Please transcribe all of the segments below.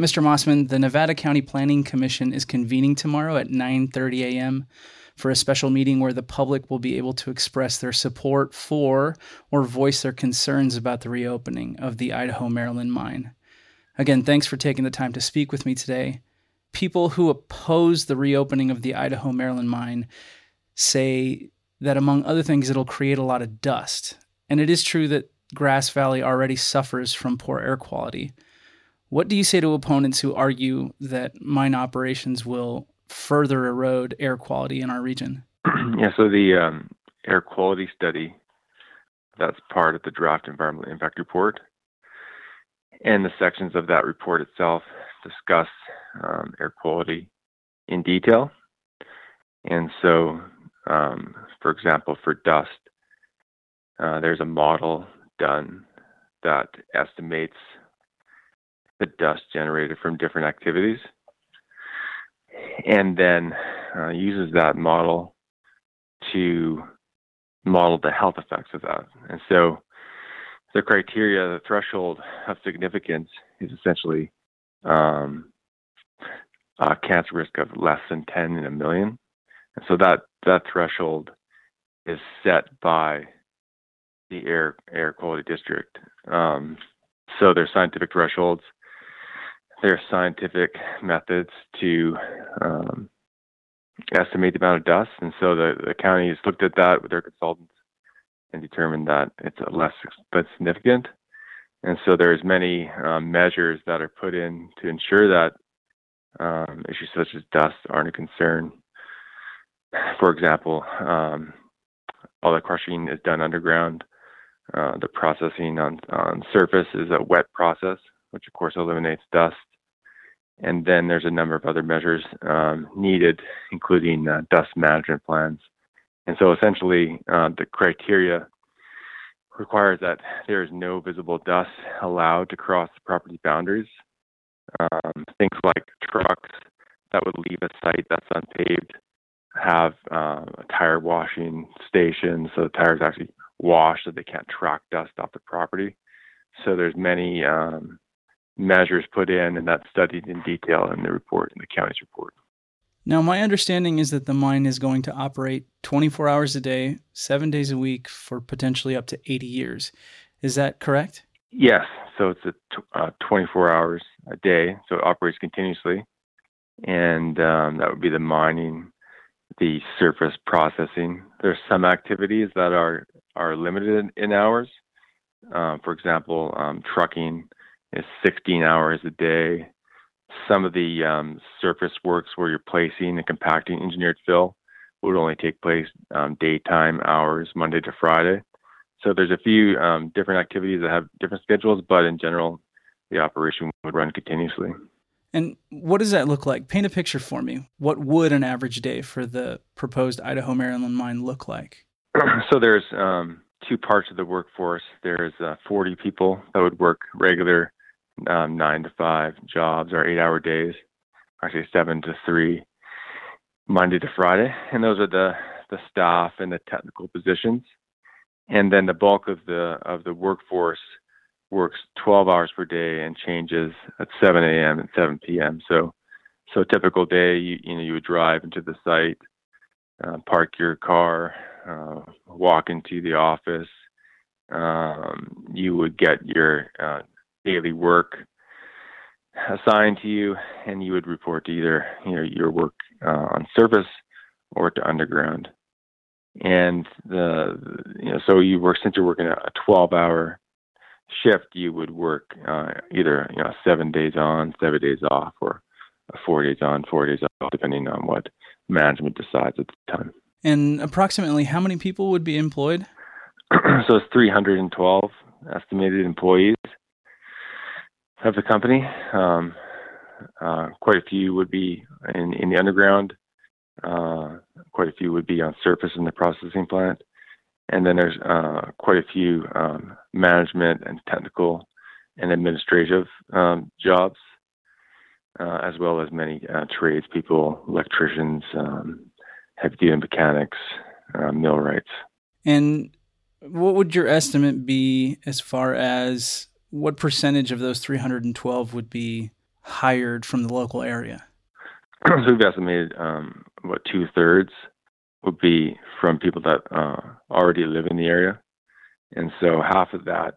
Mr. Mossman, the Nevada County Planning Commission is convening tomorrow at 9:30 a.m. for a special meeting where the public will be able to express their support for or voice their concerns about the reopening of the Idaho Maryland mine. Again, thanks for taking the time to speak with me today. People who oppose the reopening of the Idaho Maryland mine say that among other things it'll create a lot of dust. And it is true that Grass Valley already suffers from poor air quality. What do you say to opponents who argue that mine operations will further erode air quality in our region? yeah, so the um, air quality study that's part of the draft environmental impact report, and the sections of that report itself discuss um, air quality in detail. And so, um, for example, for dust, uh, there's a model done that estimates the dust generated from different activities and then uh, uses that model to model the health effects of that. And so the criteria, the threshold of significance is essentially um, a cancer risk of less than 10 in a million. And so that, that threshold is set by the air air quality district. Um, so there's scientific thresholds there are scientific methods to um, estimate the amount of dust, and so the, the county has looked at that with their consultants and determined that it's less but significant. And so there's many um, measures that are put in to ensure that um, issues such as dust aren't a concern. For example, um, all the crushing is done underground. Uh, the processing on, on surface is a wet process, which of course eliminates dust. And then there's a number of other measures um, needed, including uh, dust management plans. And so essentially, uh, the criteria requires that there is no visible dust allowed to cross the property boundaries. Um, things like trucks that would leave a site that's unpaved have uh, a tire washing station, so the tires actually wash so they can't track dust off the property. So there's many um, measures put in, and that's studied in detail in the report, in the county's report. Now, my understanding is that the mine is going to operate 24 hours a day, seven days a week for potentially up to 80 years. Is that correct? Yes. So it's a t- uh, 24 hours a day. So it operates continuously. And um, that would be the mining, the surface processing. There's some activities that are, are limited in hours. Uh, for example, um, trucking is 16 hours a day. Some of the um, surface works where you're placing and compacting engineered fill would only take place um, daytime hours, Monday to Friday. So there's a few um, different activities that have different schedules, but in general, the operation would run continuously. And what does that look like? Paint a picture for me. What would an average day for the proposed Idaho Maryland mine look like? so there's um, two parts of the workforce. There's uh, 40 people that would work regular um, nine to five jobs or eight hour days, actually seven to three, Monday to Friday, and those are the the staff and the technical positions. And then the bulk of the of the workforce works 12 hours per day and changes at 7 a.m. and 7 p.m. So, so a typical day, you you know you would drive into the site, uh, park your car, uh, walk into the office. Um, you would get your uh, daily work assigned to you, and you would report to either you know, your work uh, on surface or to underground. And the you know so you work since you're working a 12-hour shift, you would work uh, either you know seven days on, seven days off, or four days on, four days off, depending on what management decides at the time. And approximately how many people would be employed? so it's 312 estimated employees of the company. Um, uh, quite a few would be in, in the underground. Uh, quite a few would be on surface in the processing plant. And then there's uh, quite a few um, management and technical and administrative um, jobs, uh, as well as many uh, tradespeople, electricians, um, heavy duty mechanics, uh, millwrights. And what would your estimate be as far as what percentage of those 312 would be hired from the local area? so we've estimated um, about two thirds would be from people that uh, already live in the area, and so half of that,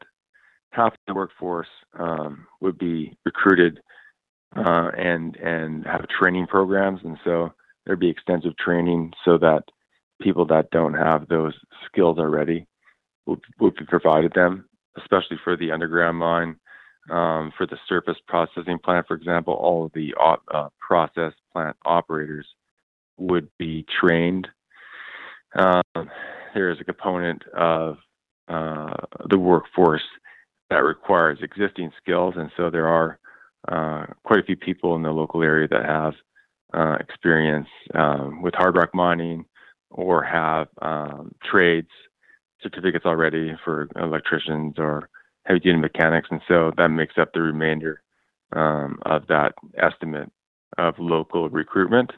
half of the workforce um, would be recruited uh, and and have training programs, and so there'd be extensive training so that people that don't have those skills already will be provided them, especially for the underground mine. Um, for the surface processing plant, for example, all of the uh, process plant operators would be trained. Um, there is a component of uh, the workforce that requires existing skills, and so there are uh, quite a few people in the local area that have uh, experience um, with hard rock mining or have um, trades certificates already for electricians or heavy duty mechanics, and so that makes up the remainder um, of that estimate of local recruitment.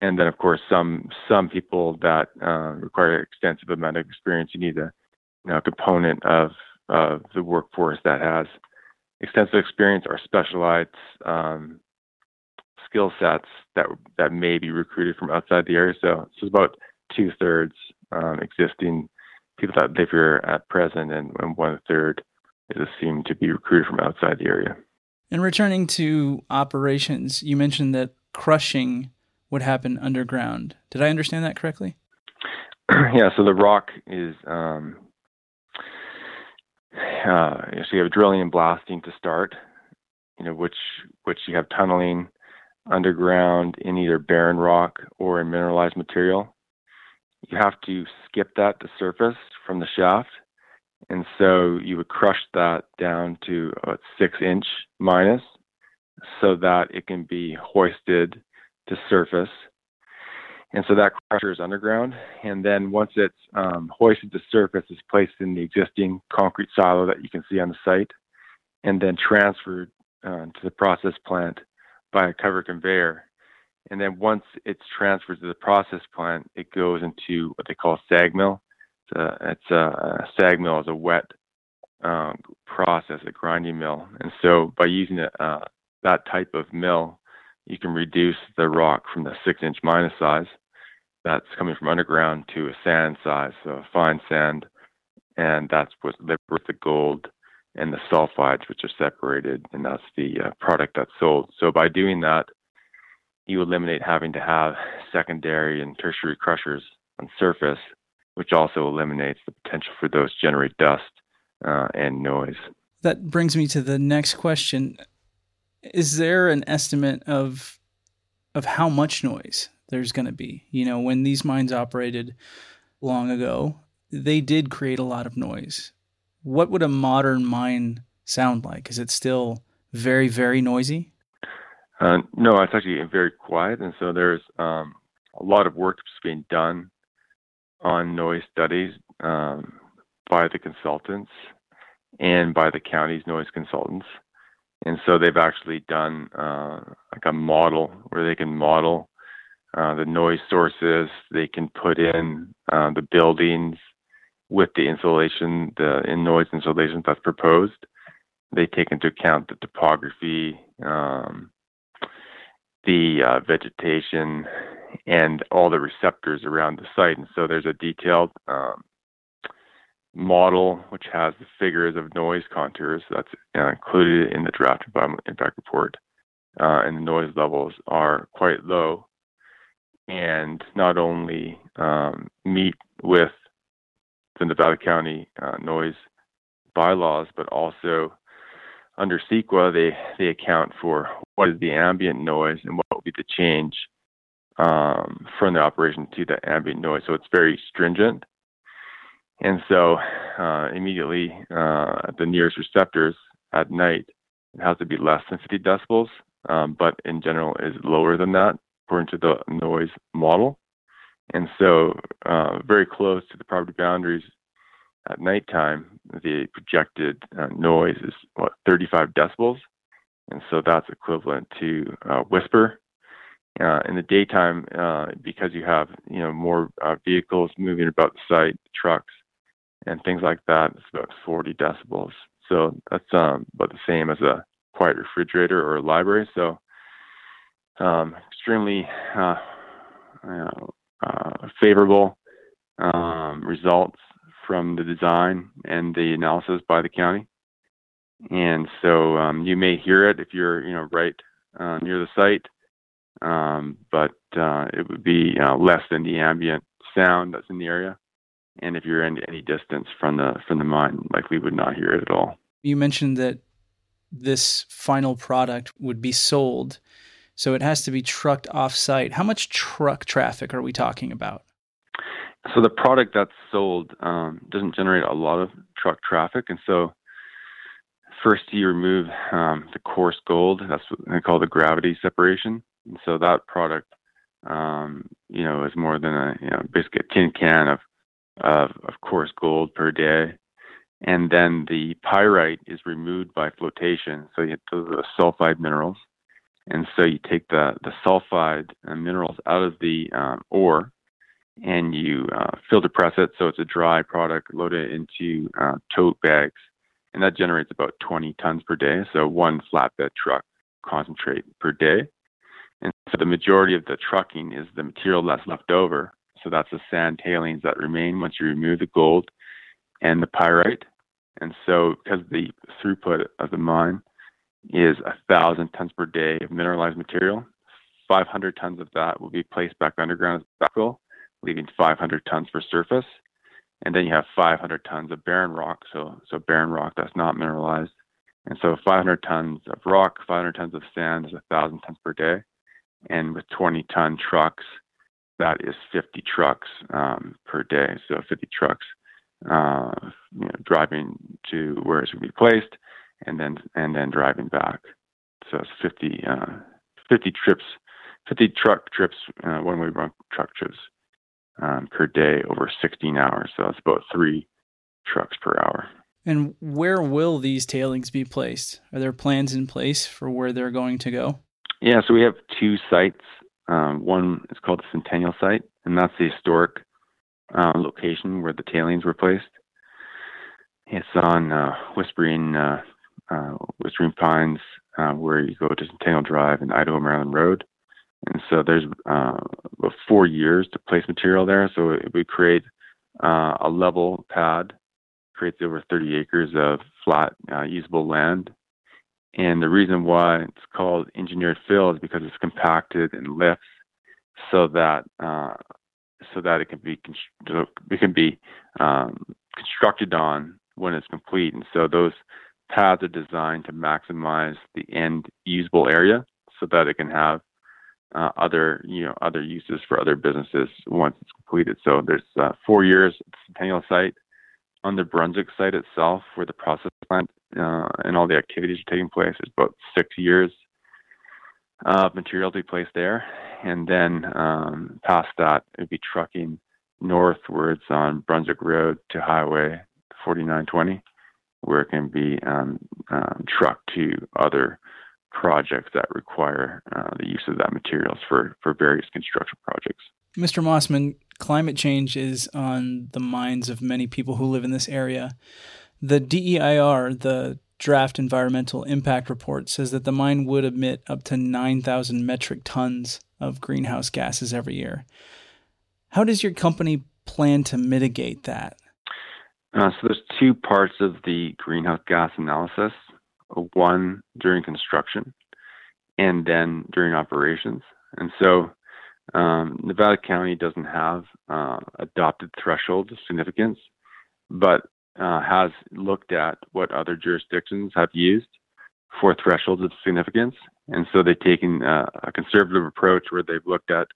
And then, of course, some some people that uh, require extensive amount of experience. You need a you know, component of of the workforce that has extensive experience or specialized um, skill sets that that may be recruited from outside the area. So, so it's about two thirds um, existing people that live here at present, and, and one third is assumed to be recruited from outside the area. And returning to operations, you mentioned that crushing would happen underground. Did I understand that correctly? yeah. So the rock is. Um, uh, so you have drilling and blasting to start, you know, which which you have tunneling underground in either barren rock or in mineralized material. You have to skip that to surface from the shaft. And so you would crush that down to a six inch minus so that it can be hoisted to surface. And so that crusher is underground. And then once it's um, hoisted to surface, it's placed in the existing concrete silo that you can see on the site and then transferred uh, to the process plant by a cover conveyor. And then once it's transferred to the process plant, it goes into what they call sag mill. It's a, it's a, a sag mill is a wet um, process, a grinding mill. And so by using a, uh, that type of mill, you can reduce the rock from the six inch minus size that's coming from underground to a sand size, so a fine sand. And that's what liberates the gold and the sulfides, which are separated, and that's the uh, product that's sold. So by doing that, you eliminate having to have secondary and tertiary crushers on surface, which also eliminates the potential for those to generate dust uh, and noise. That brings me to the next question: Is there an estimate of of how much noise there's going to be? You know, when these mines operated long ago, they did create a lot of noise what would a modern mine sound like? Is it still very, very noisy? Uh, no, it's actually very quiet. And so there's um, a lot of work that's being done on noise studies um, by the consultants and by the county's noise consultants. And so they've actually done uh, like a model where they can model uh, the noise sources. They can put in uh, the buildings with the insulation, the in noise insulation that's proposed. They take into account the topography, um, the uh, vegetation, and all the receptors around the site. And so there's a detailed um, model which has the figures of noise contours that's uh, included in the draft environmental impact report. Uh, and the noise levels are quite low and not only um, meet with the Nevada County uh, noise bylaws, but also under CEQA, they, they account for what is the ambient noise and what will be the change um, from the operation to the ambient noise. So it's very stringent. And so uh, immediately uh, the nearest receptors at night, it has to be less than 50 decibels, um, but in general is lower than that according to the noise model. And so, uh, very close to the property boundaries at nighttime, the projected uh, noise is what 35 decibels, and so that's equivalent to uh, whisper. Uh, in the daytime, uh, because you have you know more uh, vehicles moving about the site, trucks, and things like that, it's about 40 decibels. So that's um, about the same as a quiet refrigerator or a library. So um, extremely uh, uh, favorable um, results from the design and the analysis by the county. And so um, you may hear it if you're, you know, right uh, near the site, um, but uh, it would be uh, less than the ambient sound that's in the area. And if you're in any distance from the from the mine, likely would not hear it at all. You mentioned that this final product would be sold, so it has to be trucked off-site. How much truck traffic are we talking about? So the product that's sold um, doesn't generate a lot of truck traffic, and so first you remove um, the coarse gold. That's what they call the gravity separation. And so that product, um, you know, is more than a you know basically a tin can of of, of coarse gold per day. And then the pyrite is removed by flotation. So you those are the sulfide minerals. And so you take the the sulfide uh, minerals out of the um, ore, and you uh, filter press it so it's a dry product. Load it into uh, tote bags and that generates about 20 tons per day. So one flatbed truck concentrate per day. And so the majority of the trucking is the material that's left over. So that's the sand tailings that remain once you remove the gold and the pyrite. And so because the throughput of the mine is a thousand tons per day of mineralized material, 500 tons of that will be placed back underground as backfill, leaving 500 tons for surface and then you have 500 tons of barren rock, so so barren rock that's not mineralized, and so 500 tons of rock, 500 tons of sand is a thousand tons per day, and with 20 ton trucks, that is 50 trucks um, per day. So 50 trucks, uh, you know, driving to where it's going to be placed, and then and then driving back. So it's 50 uh, 50 trips, 50 truck trips, uh, one way truck trips um, per day over 16 hours. So it's about three trucks per hour. And where will these tailings be placed? Are there plans in place for where they're going to go? Yeah, so we have two sites. Um, one is called the Centennial site, and that's the historic uh, location where the tailings were placed. It's on uh, Whispering uh, uh Whispering Pines, uh, where you go to Centennial Drive and Idaho Maryland Road. And so there's uh, about four years to place material there. So would create uh, a level pad, creates over 30 acres of flat uh, usable land. And the reason why it's called engineered fill is because it's compacted and lifts so that uh, so that it can be it can be um, constructed on when it's complete. And so those pads are designed to maximize the end usable area so that it can have uh, other you know other uses for other businesses once it's completed. So there's uh, four years at the Centennial site. On the Brunswick site itself, where the process plant uh, and all the activities are taking place, there's about six years of material to be placed there, and then um, past that, it'd be trucking northwards on Brunswick Road to Highway 4920, where it can be um, um, trucked to other projects that require uh, the use of that materials for, for various construction projects. Mr. Mossman, climate change is on the minds of many people who live in this area. The DEIR, the Draft Environmental Impact Report, says that the mine would emit up to 9,000 metric tons of greenhouse gases every year. How does your company plan to mitigate that? Uh, so there's two parts of the greenhouse gas analysis one during construction and then during operations. And so um, Nevada County doesn't have uh, adopted thresholds of significance, but uh, has looked at what other jurisdictions have used for thresholds of significance. And so they've taken uh, a conservative approach where they've looked at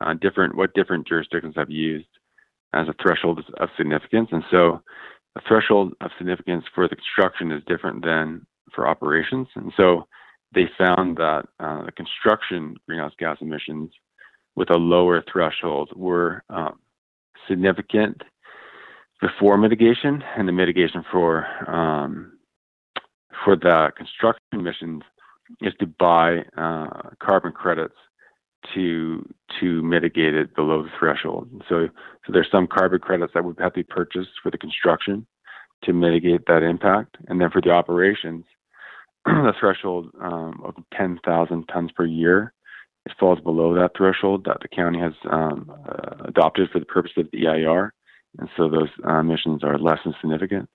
uh, different what different jurisdictions have used as a threshold of significance. And so a threshold of significance for the construction is different than for operations. And so they found that uh, the construction greenhouse gas emissions with a lower threshold were um, significant before mitigation, and the mitigation for um, for the construction emissions is to buy uh, carbon credits to to mitigate it below the threshold. So, so there's some carbon credits that would have to be purchased for the construction to mitigate that impact, and then for the operations, the threshold um, of 10,000 tons per year. It falls below that threshold that the county has um, uh, adopted for the purpose of the EIR, and so those uh, emissions are less than significant.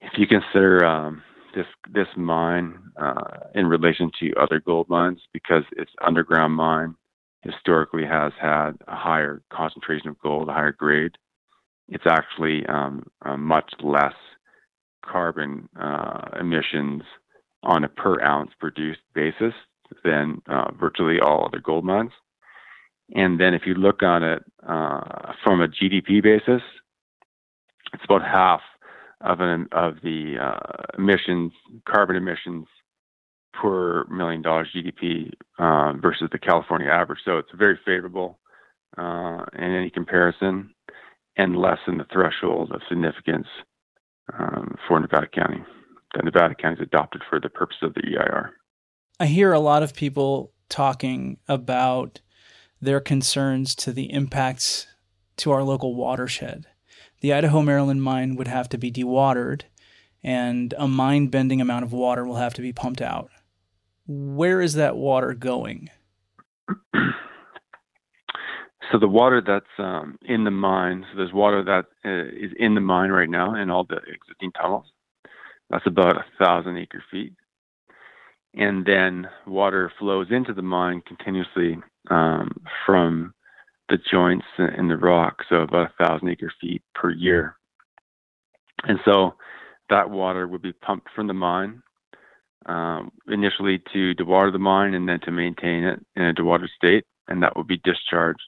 If you consider um, this this mine uh, in relation to other gold mines, because its underground mine historically has had a higher concentration of gold, a higher grade, it's actually um, much less carbon uh, emissions on a per ounce produced basis than uh, virtually all other gold mines. And then if you look on it uh, from a GDP basis, it's about half of an of the uh, emissions, carbon emissions per million dollars GDP uh, versus the California average. So it's very favorable uh, in any comparison, and less than the threshold of significance um, for Nevada County that Nevada County has adopted for the purpose of the EIR. I hear a lot of people talking about their concerns to the impacts to our local watershed. The Idaho Maryland mine would have to be dewatered, and a mind bending amount of water will have to be pumped out. Where is that water going? So the water that's um, in the mine, so there's water that uh, is in the mine right now in all the existing tunnels. That's about a thousand acre feet, and then water flows into the mine continuously um, from the joints in the rock, so about a thousand acre feet per year. And so that water would be pumped from the mine um, initially to dewater the mine and then to maintain it in a dewatered state, and that would be discharged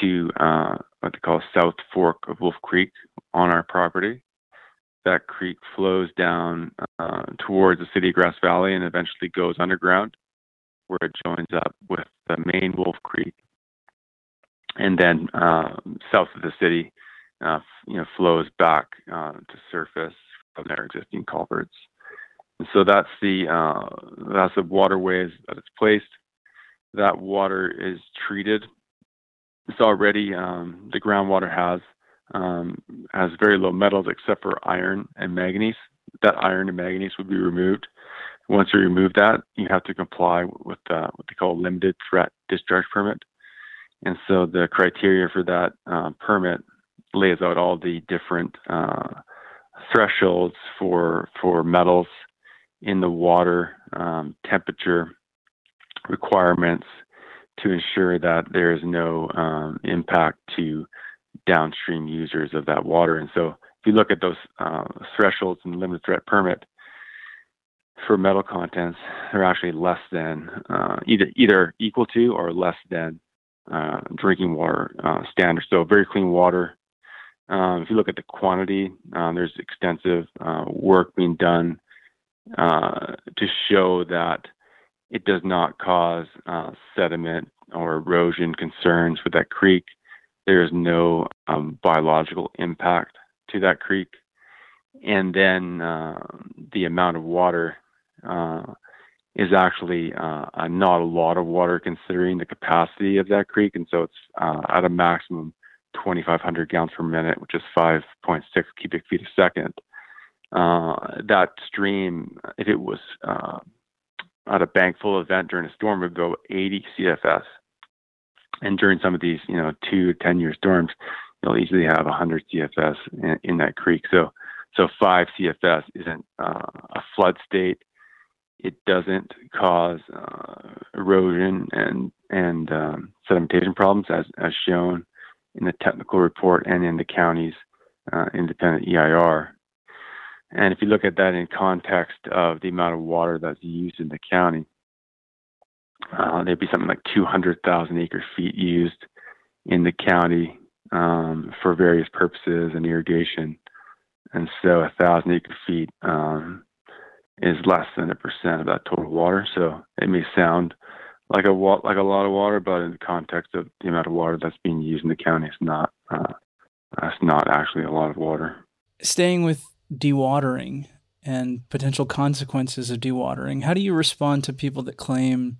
to uh, what they call South Fork of Wolf Creek on our property. That creek flows down uh, towards the city of Grass Valley and eventually goes underground, where it joins up with the main Wolf Creek, and then uh, south of the city, uh, you know, flows back uh, to surface from their existing culverts. And so that's the uh, that's the waterways that it's placed. That water is treated it's already um, the groundwater has um, has very low metals except for iron and manganese. That iron and manganese would be removed. Once you remove that, you have to comply with uh, what they call limited threat discharge permit. And so the criteria for that uh, permit lays out all the different uh, thresholds for for metals in the water, um, temperature requirements, to ensure that there is no um, impact to downstream users of that water. And so, if you look at those uh, thresholds in the limited threat permit for metal contents, they're actually less than uh, either either equal to or less than uh, drinking water uh, standards. So, very clean water. Um, if you look at the quantity, um, there's extensive uh, work being done to show that it does not cause uh, sediment or erosion concerns with that creek. There is no um, biological impact to that creek. And then uh, the amount of water uh, is actually uh, not a lot of water considering the capacity of that creek. And so it's uh, at a maximum 2,500 gallons per minute, which is 5.6 cubic feet a second. Uh, that stream, if it was at a bank full event during a storm would go 80 CFS. And during some of these, you know, two 10 year storms, you'll easily have 100 CFS in, in that creek. So, so five CFS isn't uh, a flood state. It doesn't cause uh, erosion and and um, sedimentation problems, as as shown in the technical report and in the county's uh, independent EIR. And if you look at that in context of the amount of water that's used in the county, uh, there'd be something like 200,000 acre feet used in the county um, for various purposes and irrigation. And so a thousand acre feet um, is less than a percent of that total water. So it may sound like a wa- like a lot of water, but in the context of the amount of water that's being used in the county, it's not. Uh, not actually a lot of water. Staying with dewatering and potential consequences of dewatering. How do you respond to people that claim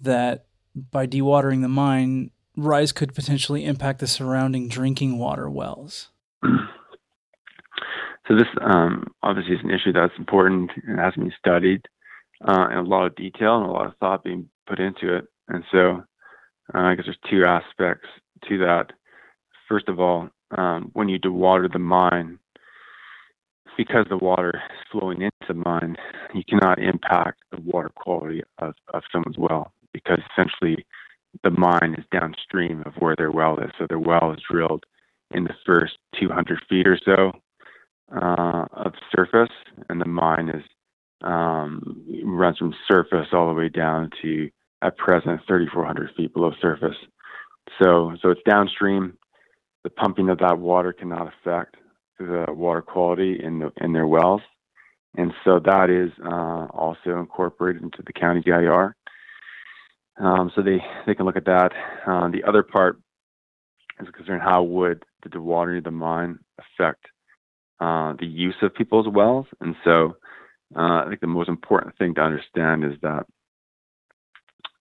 that by dewatering the mine, Rise could potentially impact the surrounding drinking water wells? so this um, obviously is an issue that's important and has been studied uh, in a lot of detail and a lot of thought being put into it. And so uh, I guess there's two aspects to that. First of all, um, when you dewater the mine, because the water is flowing into the mine, you cannot impact the water quality of, of someone's well because essentially the mine is downstream of where their well is. So their well is drilled in the first 200 feet or so uh, of surface, and the mine is um, runs from surface all the way down to at present 3,400 feet below surface. So so it's downstream. The pumping of that water cannot affect the water quality in the in their wells, and so that is uh, also incorporated into the county DEIR. Um, so they they can look at that. Uh, the other part is concerned how would the dewatering of the mine affect uh, the use of people's wells, and so uh, I think the most important thing to understand is that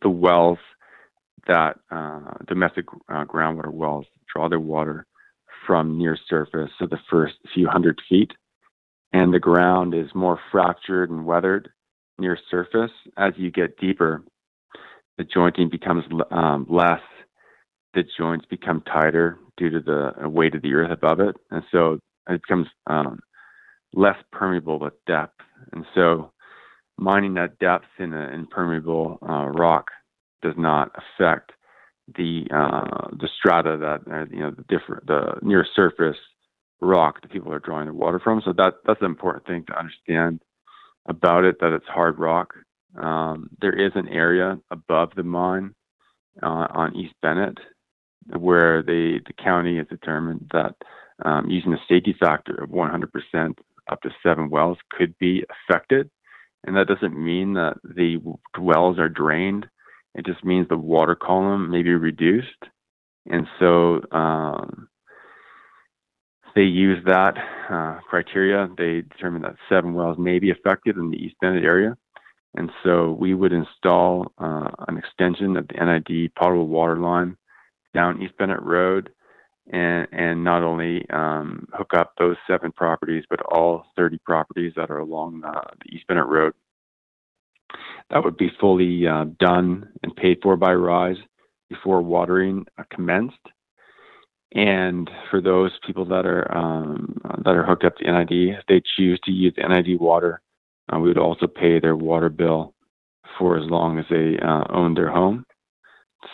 the wells that uh, domestic uh, groundwater wells draw their water from near surface, so the first few hundred feet, and the ground is more fractured and weathered near surface. As you get deeper, the jointing becomes um, less, the joints become tighter due to the weight of the earth above it, and so it becomes um, less permeable at depth. And so, mining that depth in an impermeable uh, rock does not affect the uh, the strata that uh, you know the different the near surface rock that people are drawing the water from. So that that's an important thing to understand about it that it's hard rock. Um, there is an area above the mine uh, on East Bennett where they the county has determined that um, using a safety factor of 100% up to seven wells could be affected. And that doesn't mean that the wells are drained. It just means the water column may be reduced. And so um, they use that uh, criteria. They determine that seven wells may be affected in the East Bennett area. And so we would install uh, an extension of the NID potable water line down East Bennett Road and and not only um, hook up those seven properties, but all 30 properties that are along uh, the East Bennett Road. That would be fully uh, done and paid for by Rise before watering uh, commenced. And for those people that are um, that are hooked up to NID, if they choose to use NID water, uh, we would also pay their water bill for as long as they uh, own their home.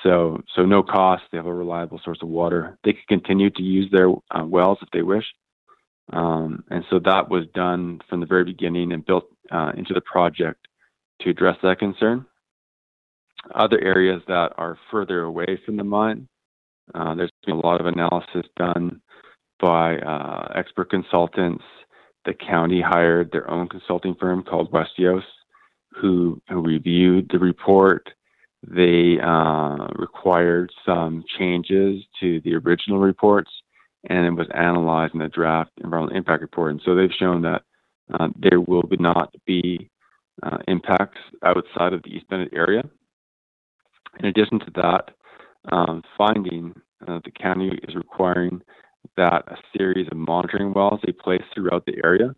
So, so no cost. They have a reliable source of water. They could continue to use their uh, wells if they wish. Um, and so that was done from the very beginning and built uh, into the project to address that concern. Other areas that are further away from the mine, uh, there's been a lot of analysis done by uh, expert consultants. The county hired their own consulting firm called Westios, who, who reviewed the report they uh, required some changes to the original reports, and it was analyzed in the draft environmental impact report. And so they've shown that uh, there will not be uh, impacts outside of the East Bennett area. In addition to that, um, finding uh, the county is requiring that a series of monitoring wells be placed throughout the area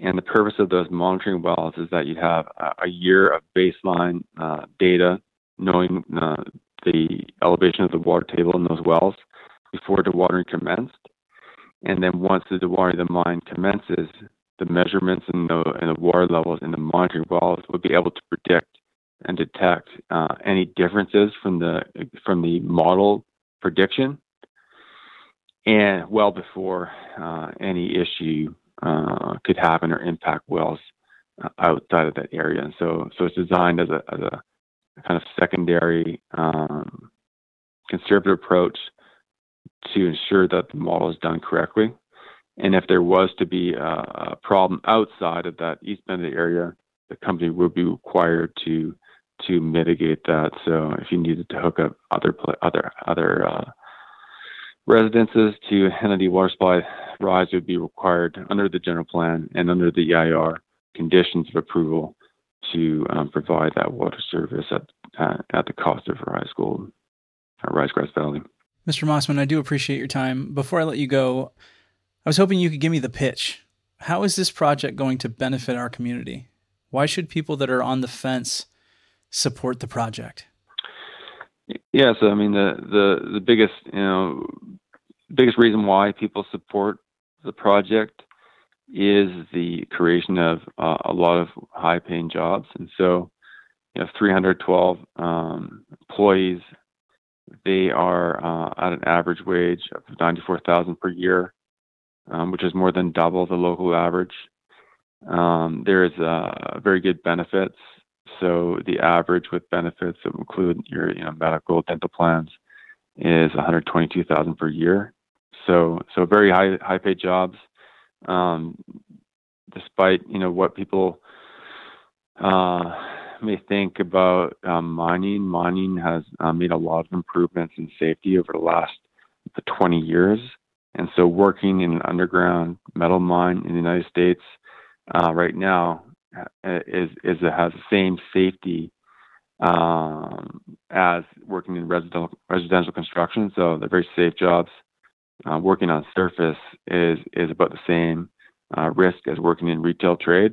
and the purpose of those monitoring wells is that you have a, year of baseline uh, data, knowing uh, the elevation of the water table in those wells before dewatering commenced. And then once the dewatering of the mine commences, the measurements and the, in the water levels in the monitoring wells will be able to predict and detect uh, any differences from the from the model prediction, and well before uh, any issue uh, could happen or impact wells uh, outside of that area. And so, so it's designed as a, as a kind of secondary um, conservative approach to ensure that the model is done correctly. And if there was to be a, a problem outside of that East Bennett area, the company would be required to to mitigate that. So if you needed to hook up other other other uh, residences to NID water supply Rise would be required under the general plan and under the EIR conditions of approval to um, provide that water service at, uh, at the cost of Rise Gold, or Rise Grass Valley. Mr. Mossman, I do appreciate your time. Before I let you go, I was hoping you could give me the pitch. How is this project going to benefit our community? Why should people that are on the fence support the project? Yeah, so I mean the the the biggest you know biggest reason why people support the project is the creation of uh, a lot of high paying jobs, and so you have 312 um, employees. They are uh, at an average wage of 94,000 per year, um, which is more than double the local average. Um, there is uh, very good benefits. So the average with benefits that include your you know, medical, dental plans is 122,000 per year. So so very high high paid jobs. Um, despite you know what people uh, may think about um, mining, mining has uh, made a lot of improvements in safety over the last 20 years. And so, working in an underground metal mine in the United States uh, right now uh, is is has the same safety um, as working in residential residential construction. So they're very safe jobs. Uh, working on surface is is about the same uh, risk as working in retail trade.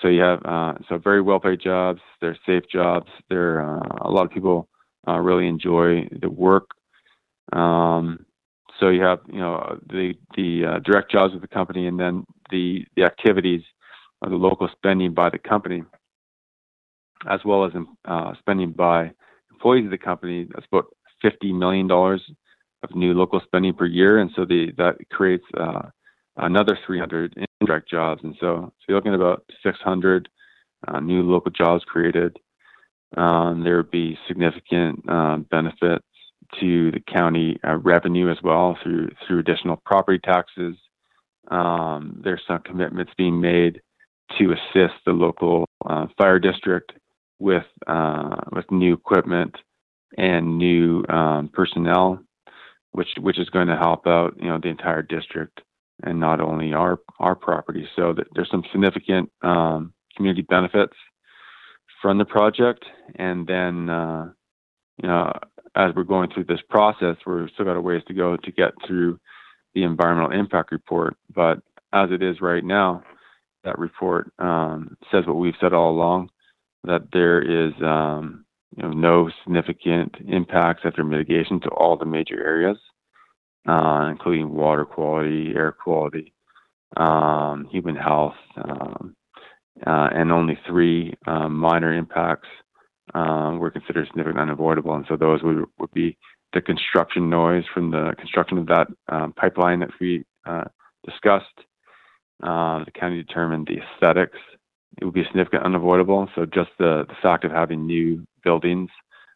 So you have uh, so very well paid jobs. They're safe jobs. They're uh, a lot of people uh, really enjoy the work. Um, so you have you know the the uh, direct jobs of the company, and then the the activities of the local spending by the company, as well as uh, spending by employees of the company. That's about fifty million dollars of new local spending per year, and so the that creates uh, another 300 indirect jobs, and so so you're looking at about 600 uh, new local jobs created. Um, there would be significant uh, benefits to the county uh, revenue as well through through additional property taxes. Um, there's some commitments being made to assist the local uh, fire district with uh, with new equipment and new um, personnel, which which is going to help out you know the entire district and not only our our property. So there's some significant um, community benefits from the project, and then uh, you know as we're going through this process, we're still got a ways to go to get through the environmental impact report. But as it is right now, that report um, says what we've said all along that there is um, you know, no significant impacts after mitigation to all the major areas, uh, including water quality, air quality, um, human health, um, uh, and only three um, minor impacts um, were considered significant unavoidable. And so those would, would be the construction noise from the construction of that um, pipeline that we uh, discussed, uh, the county determined the aesthetics. It would be significant unavoidable. So just the, the fact of having new buildings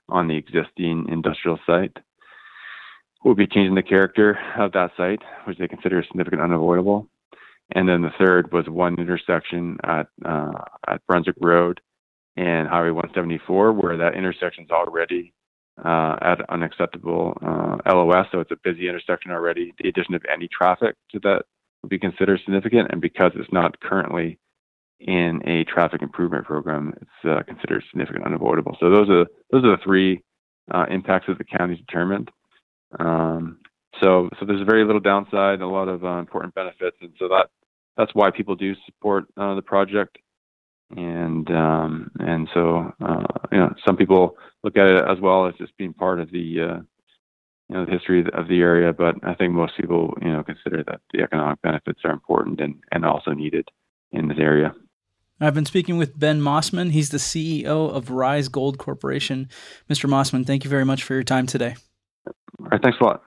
on the existing industrial site would be changing the character of that site, which they consider significant unavoidable. And then the third was one intersection at uh, at Brunswick Road and Highway 174, where that intersection is already uh, at unacceptable uh, LOS, so it's a busy intersection already. The addition of any traffic to that would be considered significant, and because it's not currently in a traffic improvement program, it's uh, considered significant unavoidable. So those are those are the three uh, impacts that the county determined. Um, so so there's very little downside, a lot of uh, important benefits, and so that that's why people do support uh, the project. And um, and so uh, you know some people look at it as well as just being part of the you know the history of the area, but I think most people you know consider that the economic benefits are important and and also needed in this area. I've been speaking with Ben Mossman. He's the CEO of Rise Gold Corporation. Mr. Mossman, thank you very much for your time today. All right, thanks a lot.